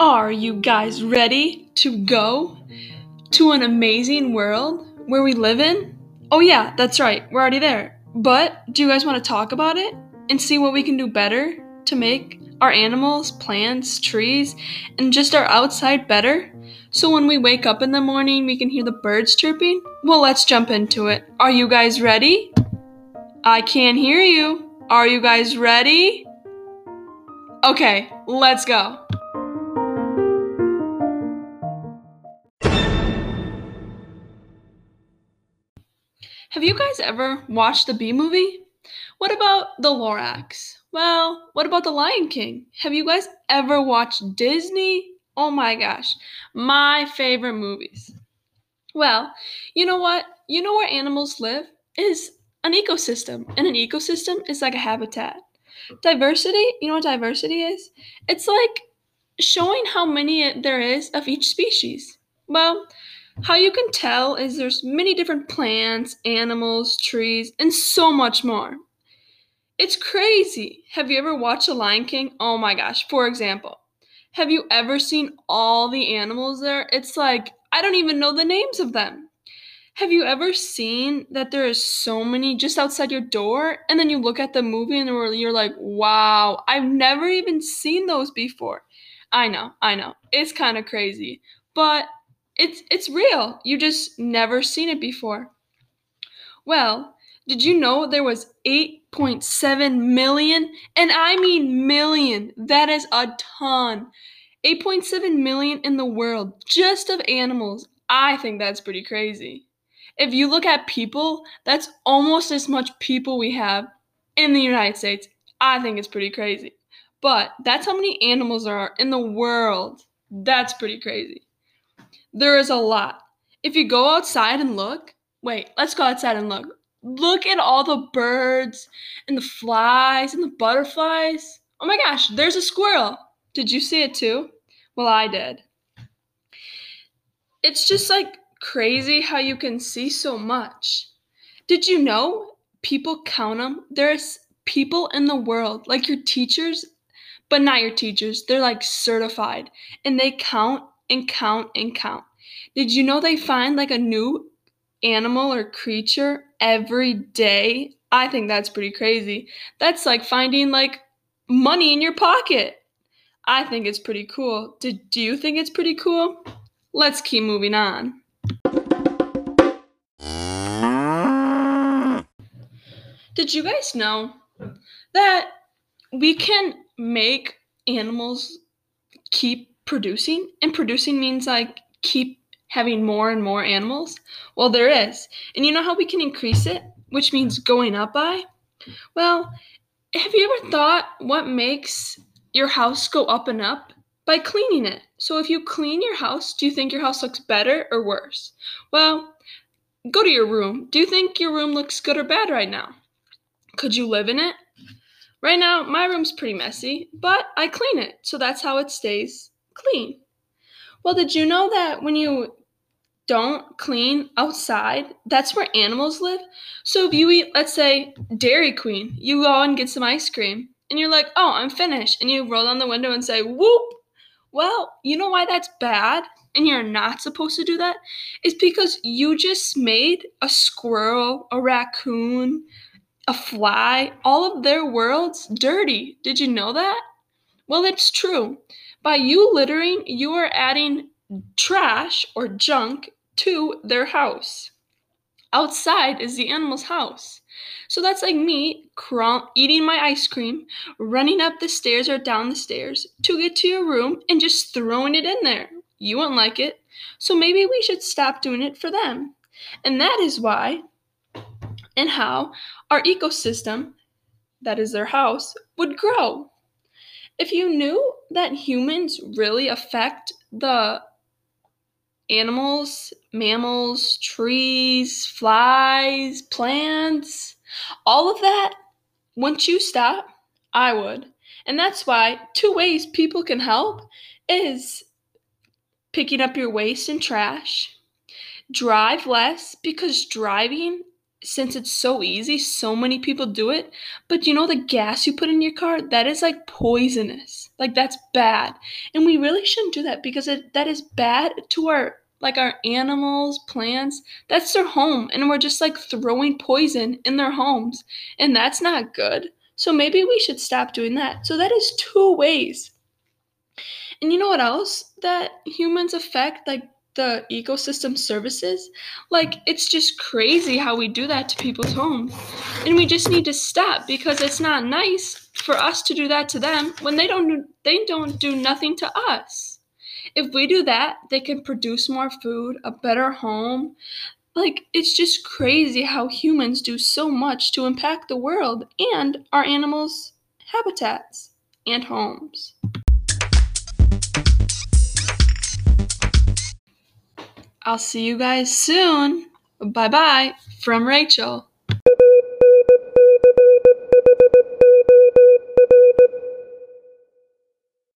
Are you guys ready to go to an amazing world where we live in? Oh, yeah, that's right, we're already there. But do you guys want to talk about it and see what we can do better to make our animals, plants, trees, and just our outside better? So when we wake up in the morning, we can hear the birds chirping? Well, let's jump into it. Are you guys ready? I can't hear you. Are you guys ready? Okay, let's go. Have you guys ever watched the Bee movie? What about the Lorax? Well, what about the Lion King? Have you guys ever watched Disney? Oh my gosh, my favorite movies. Well, you know what? You know where animals live is an ecosystem, and an ecosystem is like a habitat. Diversity, you know what diversity is? It's like showing how many there is of each species. Well, how you can tell is there's many different plants, animals, trees, and so much more. It's crazy. Have you ever watched The Lion King? Oh my gosh. For example, have you ever seen all the animals there? It's like I don't even know the names of them. Have you ever seen that there is so many just outside your door and then you look at the movie and you're like, "Wow, I've never even seen those before." I know, I know. It's kind of crazy. But it's it's real. You just never seen it before. Well, did you know there was 8.7 million? And I mean million. That is a ton. 8.7 million in the world just of animals. I think that's pretty crazy. If you look at people, that's almost as much people we have in the United States. I think it's pretty crazy. But that's how many animals there are in the world. That's pretty crazy. There is a lot. If you go outside and look, wait, let's go outside and look. Look at all the birds and the flies and the butterflies. Oh my gosh, there's a squirrel. Did you see it too? Well, I did. It's just like crazy how you can see so much. Did you know people count them? There's people in the world, like your teachers, but not your teachers. They're like certified and they count and count and count. Did you know they find like a new animal or creature every day? I think that's pretty crazy. That's like finding like money in your pocket. I think it's pretty cool. Did, do you think it's pretty cool? Let's keep moving on. Did you guys know that we can make animals keep producing? And producing means like keep having more and more animals? Well, there is. And you know how we can increase it, which means going up by? Well, have you ever thought what makes your house go up and up? By cleaning it. So if you clean your house, do you think your house looks better or worse? Well, go to your room. Do you think your room looks good or bad right now? Could you live in it? Right now, my room's pretty messy, but I clean it, so that's how it stays clean. Well, did you know that when you don't clean outside, that's where animals live? So if you eat, let's say, Dairy Queen, you go and get some ice cream, and you're like, oh, I'm finished, and you roll down the window and say, whoop. Well, you know why that's bad? And you're not supposed to do that? Is because you just made a squirrel, a raccoon, a fly, all of their worlds dirty. Did you know that? Well, it's true. By you littering, you are adding trash or junk to their house. Outside is the animal's house. So that's like me crawl- eating my ice cream, running up the stairs or down the stairs to get to your room and just throwing it in there. You won't like it. So maybe we should stop doing it for them. And that is why and how our ecosystem, that is their house, would grow. If you knew that humans really affect the animals, mammals, trees, flies, plants, all of that, once you stop, I would. And that's why two ways people can help is picking up your waste and trash. Drive less because driving since it's so easy, so many people do it. But you know the gas you put in your car, that is like poisonous. Like that's bad. And we really shouldn't do that because it, that is bad to our like our animals, plants. That's their home and we're just like throwing poison in their homes. And that's not good. So maybe we should stop doing that. So that is two ways. And you know what else that humans affect like the ecosystem services. Like it's just crazy how we do that to people's homes. And we just need to stop because it's not nice for us to do that to them when they don't they don't do nothing to us. If we do that, they can produce more food, a better home. Like it's just crazy how humans do so much to impact the world and our animals' habitats and homes. I'll see you guys soon. Bye bye from Rachel.